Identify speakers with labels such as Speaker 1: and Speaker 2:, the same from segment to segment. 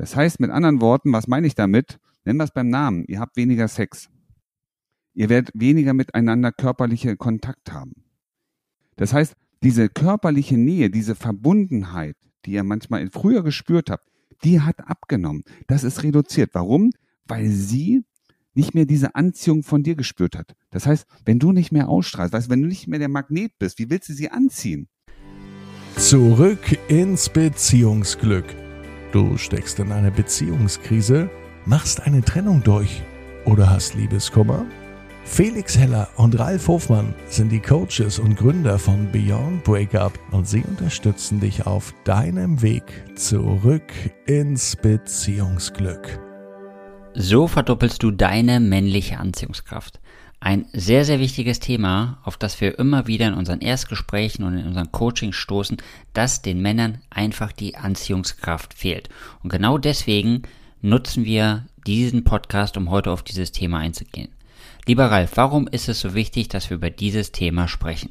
Speaker 1: Das heißt, mit anderen Worten, was meine ich damit? Nennen wir es beim Namen. Ihr habt weniger Sex. Ihr werdet weniger miteinander körperliche Kontakt haben. Das heißt, diese körperliche Nähe, diese Verbundenheit, die ihr manchmal früher gespürt habt, die hat abgenommen. Das ist reduziert. Warum? Weil sie nicht mehr diese Anziehung von dir gespürt hat. Das heißt, wenn du nicht mehr ausstrahlst, weißt, wenn du nicht mehr der Magnet bist, wie willst du sie anziehen?
Speaker 2: Zurück ins Beziehungsglück. Du steckst in einer Beziehungskrise, machst eine Trennung durch oder hast Liebeskummer? Felix Heller und Ralf Hofmann sind die Coaches und Gründer von Beyond Breakup und sie unterstützen dich auf deinem Weg zurück ins Beziehungsglück.
Speaker 3: So verdoppelst du deine männliche Anziehungskraft. Ein sehr, sehr wichtiges Thema, auf das wir immer wieder in unseren Erstgesprächen und in unseren Coachings stoßen, dass den Männern einfach die Anziehungskraft fehlt. Und genau deswegen nutzen wir diesen Podcast, um heute auf dieses Thema einzugehen. Lieber Ralf, warum ist es so wichtig, dass wir über dieses Thema sprechen?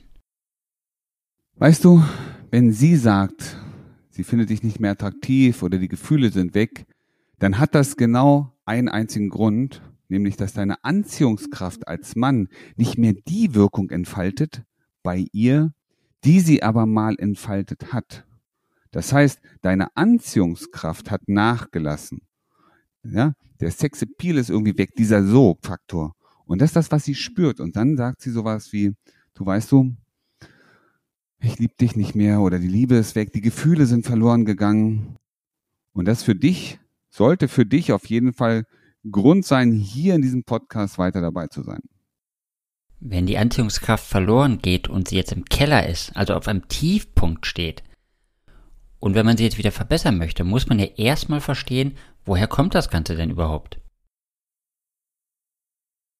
Speaker 1: Weißt du, wenn sie sagt, sie findet dich nicht mehr attraktiv oder die Gefühle sind weg, dann hat das genau einen einzigen Grund, nämlich dass deine Anziehungskraft als Mann nicht mehr die Wirkung entfaltet bei ihr, die sie aber mal entfaltet hat. Das heißt, deine Anziehungskraft hat nachgelassen. Ja, der Sexappeal ist irgendwie weg, dieser Sogfaktor. Und das ist das, was sie spürt. Und dann sagt sie sowas wie, du weißt du, ich liebe dich nicht mehr oder die Liebe ist weg, die Gefühle sind verloren gegangen. Und das für dich sollte für dich auf jeden Fall Grund sein, hier in diesem Podcast weiter dabei zu sein.
Speaker 3: Wenn die Anziehungskraft verloren geht und sie jetzt im Keller ist, also auf einem Tiefpunkt steht, und wenn man sie jetzt wieder verbessern möchte, muss man ja erstmal verstehen, woher kommt das Ganze denn überhaupt?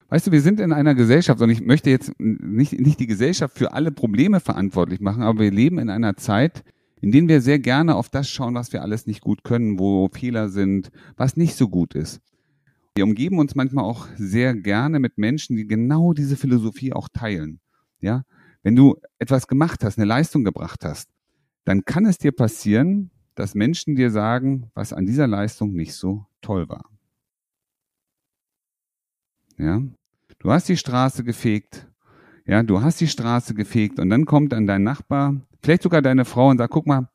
Speaker 1: Weißt du, wir sind in einer Gesellschaft und ich möchte jetzt nicht, nicht die Gesellschaft für alle Probleme verantwortlich machen, aber wir leben in einer Zeit, in denen wir sehr gerne auf das schauen, was wir alles nicht gut können, wo Fehler sind, was nicht so gut ist. Wir umgeben uns manchmal auch sehr gerne mit Menschen, die genau diese Philosophie auch teilen. Ja, wenn du etwas gemacht hast, eine Leistung gebracht hast, dann kann es dir passieren, dass Menschen dir sagen, was an dieser Leistung nicht so toll war. Ja, du hast die Straße gefegt. Ja, du hast die Straße gefegt und dann kommt dann dein Nachbar vielleicht sogar deine Frau und sagt, guck mal,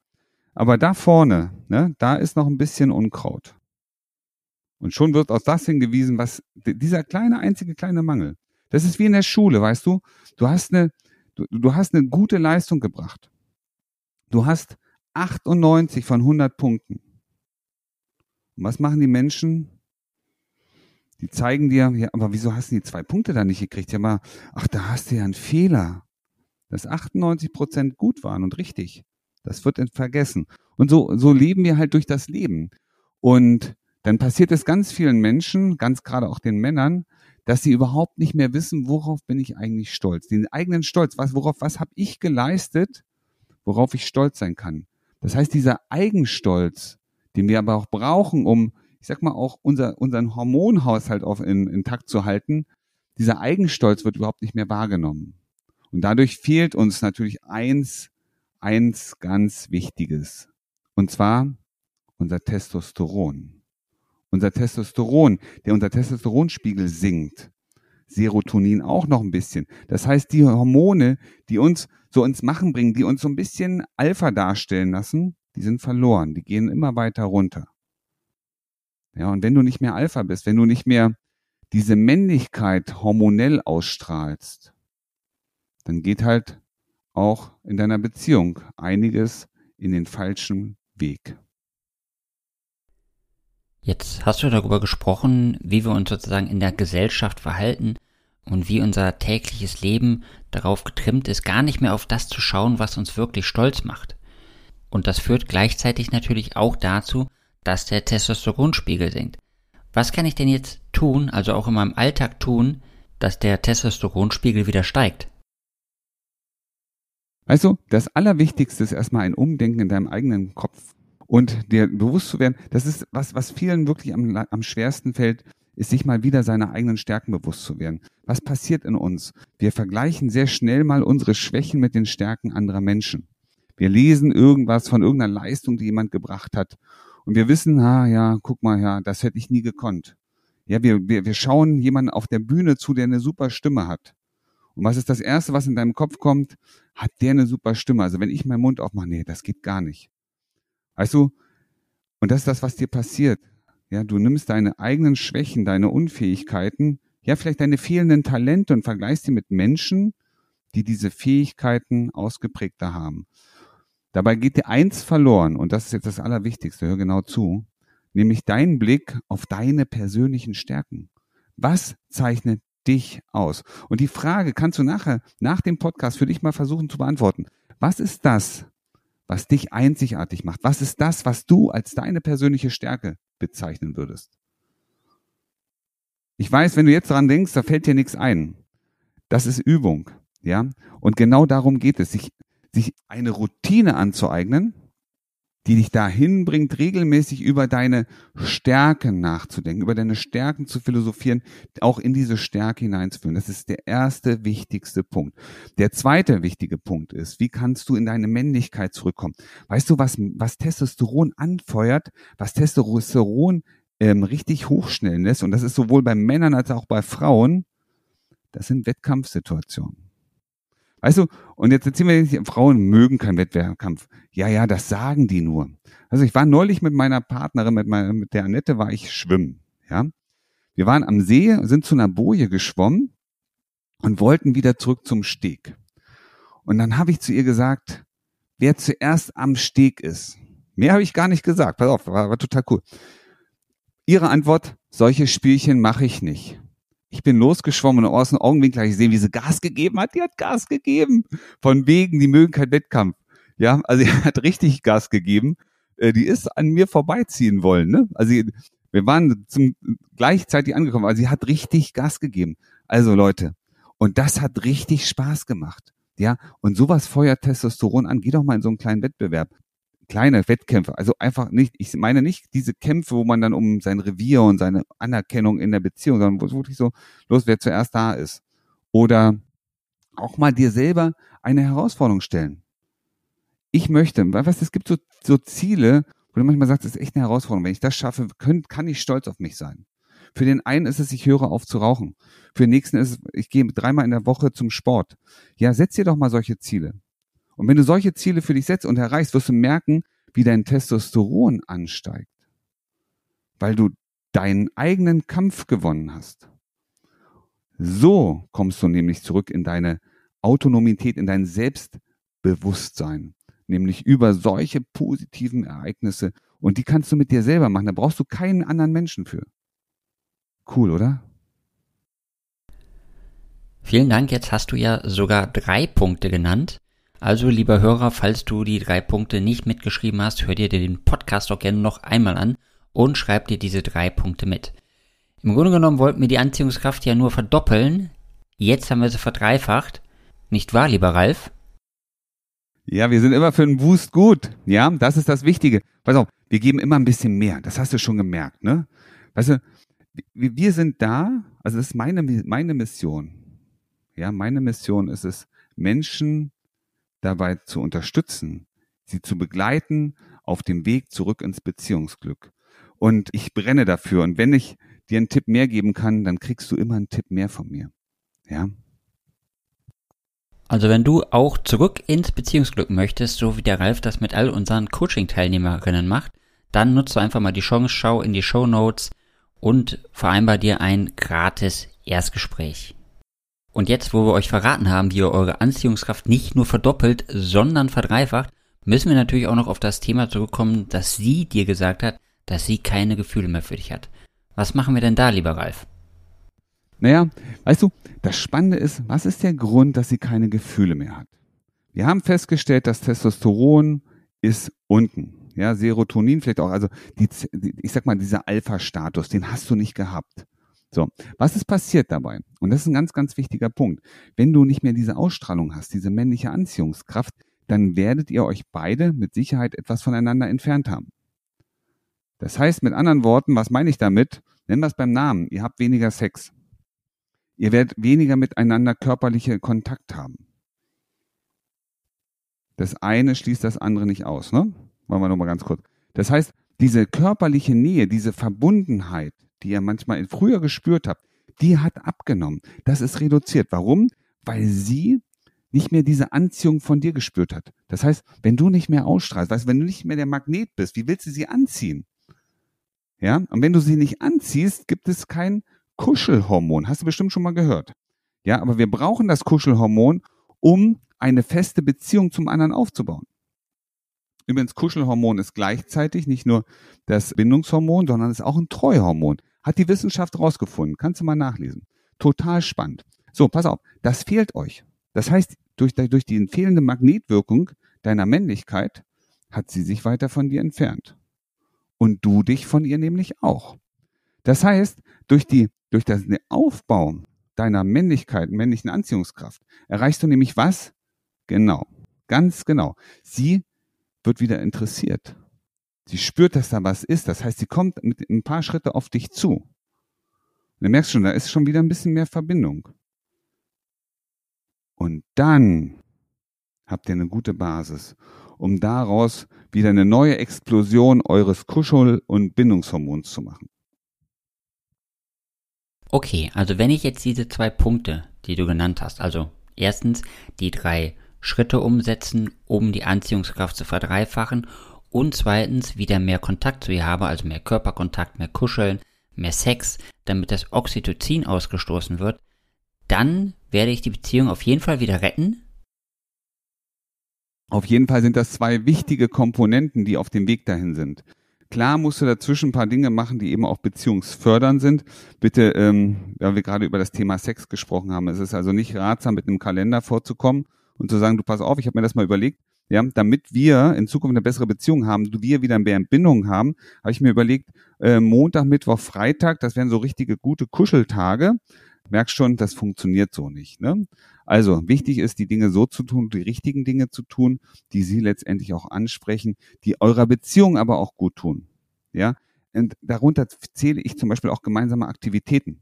Speaker 1: aber da vorne, ne, da ist noch ein bisschen Unkraut. Und schon wird aus das hingewiesen, was dieser kleine, einzige kleine Mangel. Das ist wie in der Schule, weißt du? Du hast eine, du, du hast eine gute Leistung gebracht. Du hast 98 von 100 Punkten. Und was machen die Menschen? Die zeigen dir, ja, aber wieso hast du die zwei Punkte da nicht gekriegt? Ja, aber, ach, da hast du ja einen Fehler dass 98 Prozent gut waren und richtig. Das wird vergessen. Und so, so leben wir halt durch das Leben. Und dann passiert es ganz vielen Menschen, ganz gerade auch den Männern, dass sie überhaupt nicht mehr wissen, worauf bin ich eigentlich stolz. Den eigenen Stolz, was, worauf, was habe ich geleistet, worauf ich stolz sein kann. Das heißt, dieser Eigenstolz, den wir aber auch brauchen, um, ich sag mal, auch unser, unseren Hormonhaushalt auf in, intakt zu halten, dieser Eigenstolz wird überhaupt nicht mehr wahrgenommen. Und dadurch fehlt uns natürlich eins, eins ganz Wichtiges. Und zwar unser Testosteron. Unser Testosteron, der unser Testosteronspiegel sinkt. Serotonin auch noch ein bisschen. Das heißt, die Hormone, die uns so ins Machen bringen, die uns so ein bisschen Alpha darstellen lassen, die sind verloren. Die gehen immer weiter runter. Ja, und wenn du nicht mehr Alpha bist, wenn du nicht mehr diese Männlichkeit hormonell ausstrahlst, dann geht halt auch in deiner Beziehung einiges in den falschen Weg.
Speaker 3: Jetzt hast du darüber gesprochen, wie wir uns sozusagen in der Gesellschaft verhalten und wie unser tägliches Leben darauf getrimmt ist, gar nicht mehr auf das zu schauen, was uns wirklich stolz macht. Und das führt gleichzeitig natürlich auch dazu, dass der Testosteronspiegel sinkt. Was kann ich denn jetzt tun, also auch in meinem Alltag tun, dass der Testosteronspiegel wieder steigt?
Speaker 1: Du, das Allerwichtigste ist erstmal ein Umdenken in deinem eigenen Kopf und dir bewusst zu werden, das ist was, was vielen wirklich am, am schwersten fällt, ist sich mal wieder seiner eigenen Stärken bewusst zu werden. Was passiert in uns? Wir vergleichen sehr schnell mal unsere Schwächen mit den Stärken anderer Menschen. Wir lesen irgendwas von irgendeiner Leistung, die jemand gebracht hat und wir wissen, ah ja, guck mal, ja, das hätte ich nie gekonnt. Ja, wir, wir, wir schauen jemanden auf der Bühne zu, der eine super Stimme hat. Und was ist das Erste, was in deinem Kopf kommt? Hat der eine super Stimme? Also wenn ich meinen Mund aufmache, nee, das geht gar nicht. Weißt du? Und das ist das, was dir passiert. Ja, du nimmst deine eigenen Schwächen, deine Unfähigkeiten, ja, vielleicht deine fehlenden Talente und vergleichst die mit Menschen, die diese Fähigkeiten ausgeprägter haben. Dabei geht dir eins verloren, und das ist jetzt das Allerwichtigste, hör genau zu, nämlich dein Blick auf deine persönlichen Stärken. Was zeichnet dich aus? Und die Frage kannst du nachher, nach dem Podcast für dich mal versuchen zu beantworten. Was ist das, was dich einzigartig macht? Was ist das, was du als deine persönliche Stärke bezeichnen würdest? Ich weiß, wenn du jetzt dran denkst, da fällt dir nichts ein. Das ist Übung, ja? Und genau darum geht es, sich, sich eine Routine anzueignen, die dich dahin bringt, regelmäßig über deine Stärken nachzudenken, über deine Stärken zu philosophieren, auch in diese Stärke hineinzuführen. Das ist der erste wichtigste Punkt. Der zweite wichtige Punkt ist, wie kannst du in deine Männlichkeit zurückkommen? Weißt du, was, was Testosteron anfeuert, was Testosteron ähm, richtig hochschnellen lässt, und das ist sowohl bei Männern als auch bei Frauen, das sind Wettkampfsituationen. Weißt du, und jetzt erzählen wir, Frauen mögen keinen Wettkampf. Ja, ja, das sagen die nur. Also ich war neulich mit meiner Partnerin, mit, meiner, mit der Annette, war ich schwimmen. Ja, wir waren am See, sind zu einer Boje geschwommen und wollten wieder zurück zum Steg. Und dann habe ich zu ihr gesagt, wer zuerst am Steg ist. Mehr habe ich gar nicht gesagt. Pass auf, war, war total cool. Ihre Antwort, solche Spielchen mache ich nicht. Ich bin losgeschwommen und aus dem Augenwinkel habe ich gesehen, wie sie Gas gegeben hat. Die hat Gas gegeben. Von wegen, die mögen keinen Wettkampf. Ja, also sie hat richtig Gas gegeben. Äh, die ist an mir vorbeiziehen wollen. Ne? Also wir waren zum gleichzeitig angekommen, aber sie hat richtig Gas gegeben. Also Leute, und das hat richtig Spaß gemacht. Ja, und sowas feuert Testosteron an. Geh doch mal in so einen kleinen Wettbewerb kleine Wettkämpfe. Also einfach nicht, ich meine nicht diese Kämpfe, wo man dann um sein Revier und seine Anerkennung in der Beziehung, sondern wo es wirklich so los, wer zuerst da ist. Oder auch mal dir selber eine Herausforderung stellen. Ich möchte, was es gibt so, so Ziele, wo du manchmal sagst, das ist echt eine Herausforderung. Wenn ich das schaffe, können, kann ich stolz auf mich sein. Für den einen ist es, ich höre auf zu rauchen. Für den nächsten ist es, ich gehe dreimal in der Woche zum Sport. Ja, setz dir doch mal solche Ziele. Und wenn du solche Ziele für dich setzt und erreichst, wirst du merken, wie dein Testosteron ansteigt, weil du deinen eigenen Kampf gewonnen hast. So kommst du nämlich zurück in deine Autonomität, in dein Selbstbewusstsein, nämlich über solche positiven Ereignisse. Und die kannst du mit dir selber machen. Da brauchst du keinen anderen Menschen für. Cool, oder?
Speaker 3: Vielen Dank. Jetzt hast du ja sogar drei Punkte genannt, also, lieber Hörer, falls du die drei Punkte nicht mitgeschrieben hast, hör dir den Podcast auch gerne noch einmal an und schreib dir diese drei Punkte mit. Im Grunde genommen wollten wir die Anziehungskraft ja nur verdoppeln. Jetzt haben wir sie verdreifacht. Nicht wahr, lieber Ralf?
Speaker 1: Ja, wir sind immer für einen Boost gut. Ja, das ist das Wichtige. Pass auf, wir geben immer ein bisschen mehr. Das hast du schon gemerkt, ne? Weißt du, wir sind da, also das ist meine, meine Mission. Ja, meine Mission ist es, Menschen dabei zu unterstützen, sie zu begleiten auf dem Weg zurück ins Beziehungsglück. Und ich brenne dafür. Und wenn ich dir einen Tipp mehr geben kann, dann kriegst du immer einen Tipp mehr von mir. Ja?
Speaker 3: Also wenn du auch zurück ins Beziehungsglück möchtest, so wie der Ralf das mit all unseren Coaching-Teilnehmerinnen macht, dann nutzt du einfach mal die Chance, schau in die Show Notes und vereinbar dir ein gratis Erstgespräch. Und jetzt, wo wir euch verraten haben, wie ihr eure Anziehungskraft nicht nur verdoppelt, sondern verdreifacht, müssen wir natürlich auch noch auf das Thema zurückkommen, dass sie dir gesagt hat, dass sie keine Gefühle mehr für dich hat. Was machen wir denn da, lieber Ralf?
Speaker 1: Naja, weißt du, das Spannende ist, was ist der Grund, dass sie keine Gefühle mehr hat? Wir haben festgestellt, dass Testosteron ist unten. Ja, Serotonin vielleicht auch. Also, die, ich sag mal, dieser Alpha-Status, den hast du nicht gehabt. So, was ist passiert dabei? Und das ist ein ganz, ganz wichtiger Punkt. Wenn du nicht mehr diese Ausstrahlung hast, diese männliche Anziehungskraft, dann werdet ihr euch beide mit Sicherheit etwas voneinander entfernt haben. Das heißt mit anderen Worten, was meine ich damit? Nennen wir es beim Namen. Ihr habt weniger Sex. Ihr werdet weniger miteinander körperliche Kontakt haben. Das eine schließt das andere nicht aus, ne? Wollen wir nochmal ganz kurz. Das heißt, diese körperliche Nähe, diese Verbundenheit, die ihr manchmal früher gespürt habt, die hat abgenommen. Das ist reduziert. Warum? Weil sie nicht mehr diese Anziehung von dir gespürt hat. Das heißt, wenn du nicht mehr ausstrahlst, weißt, wenn du nicht mehr der Magnet bist, wie willst du sie anziehen? Ja, und wenn du sie nicht anziehst, gibt es kein Kuschelhormon. Hast du bestimmt schon mal gehört. Ja, aber wir brauchen das Kuschelhormon, um eine feste Beziehung zum anderen aufzubauen. Übrigens, Kuschelhormon ist gleichzeitig nicht nur das Bindungshormon, sondern ist auch ein Treuhormon. Hat die Wissenschaft rausgefunden. Kannst du mal nachlesen. Total spannend. So, pass auf. Das fehlt euch. Das heißt, durch, durch die fehlende Magnetwirkung deiner Männlichkeit hat sie sich weiter von dir entfernt. Und du dich von ihr nämlich auch. Das heißt, durch die, durch das Aufbau deiner Männlichkeit, männlichen Anziehungskraft, erreichst du nämlich was? Genau. Ganz genau. Sie wird wieder interessiert. Sie spürt, dass da was ist. Das heißt, sie kommt mit ein paar Schritte auf dich zu. Und du merkst schon, da ist schon wieder ein bisschen mehr Verbindung. Und dann habt ihr eine gute Basis, um daraus wieder eine neue Explosion eures Kuschel- und Bindungshormons zu machen.
Speaker 3: Okay, also wenn ich jetzt diese zwei Punkte, die du genannt hast, also erstens die drei Schritte umsetzen, um die Anziehungskraft zu verdreifachen und zweitens wieder mehr Kontakt zu ihr habe, also mehr Körperkontakt, mehr Kuscheln, mehr Sex, damit das Oxytocin ausgestoßen wird, dann werde ich die Beziehung auf jeden Fall wieder retten.
Speaker 1: Auf jeden Fall sind das zwei wichtige Komponenten, die auf dem Weg dahin sind. Klar musst du dazwischen ein paar Dinge machen, die eben auch beziehungsfördernd sind. Bitte, ähm, weil wir gerade über das Thema Sex gesprochen haben, es ist also nicht ratsam, mit einem Kalender vorzukommen und zu sagen, du pass auf, ich habe mir das mal überlegt, ja, damit wir in Zukunft eine bessere Beziehung haben, wir wieder mehr Bindung haben, habe ich mir überlegt, äh, Montag, Mittwoch, Freitag, das wären so richtige gute Kuscheltage. Merkst schon, das funktioniert so nicht. Ne? Also wichtig ist, die Dinge so zu tun, die richtigen Dinge zu tun, die Sie letztendlich auch ansprechen, die eurer Beziehung aber auch gut tun. Ja, und darunter zähle ich zum Beispiel auch gemeinsame Aktivitäten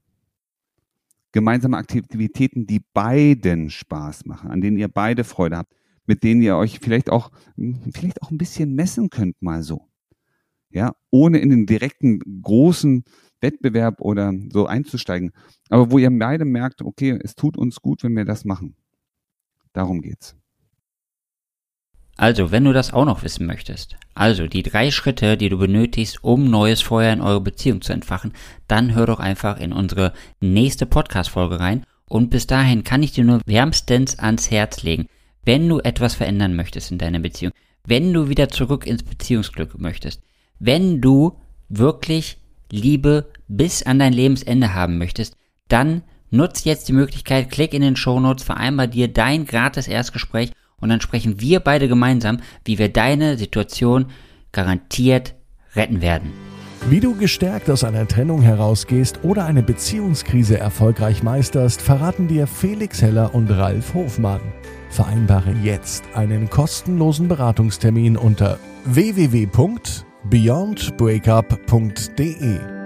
Speaker 1: gemeinsame Aktivitäten, die beiden Spaß machen, an denen ihr beide Freude habt, mit denen ihr euch vielleicht auch, vielleicht auch ein bisschen messen könnt mal so. Ja, ohne in den direkten großen Wettbewerb oder so einzusteigen. Aber wo ihr beide merkt, okay, es tut uns gut, wenn wir das machen. Darum geht's.
Speaker 3: Also, wenn du das auch noch wissen möchtest, also die drei Schritte, die du benötigst, um neues Feuer in eure Beziehung zu entfachen, dann hör doch einfach in unsere nächste Podcast-Folge rein. Und bis dahin kann ich dir nur wärmstens ans Herz legen, wenn du etwas verändern möchtest in deiner Beziehung, wenn du wieder zurück ins Beziehungsglück möchtest, wenn du wirklich Liebe bis an dein Lebensende haben möchtest, dann nutz jetzt die Möglichkeit, klick in den Show Notes, vereinbar dir dein gratis Erstgespräch und dann sprechen wir beide gemeinsam, wie wir deine Situation garantiert retten werden.
Speaker 2: Wie du gestärkt aus einer Trennung herausgehst oder eine Beziehungskrise erfolgreich meisterst, verraten dir Felix Heller und Ralf Hofmann. Vereinbare jetzt einen kostenlosen Beratungstermin unter www.beyondbreakup.de.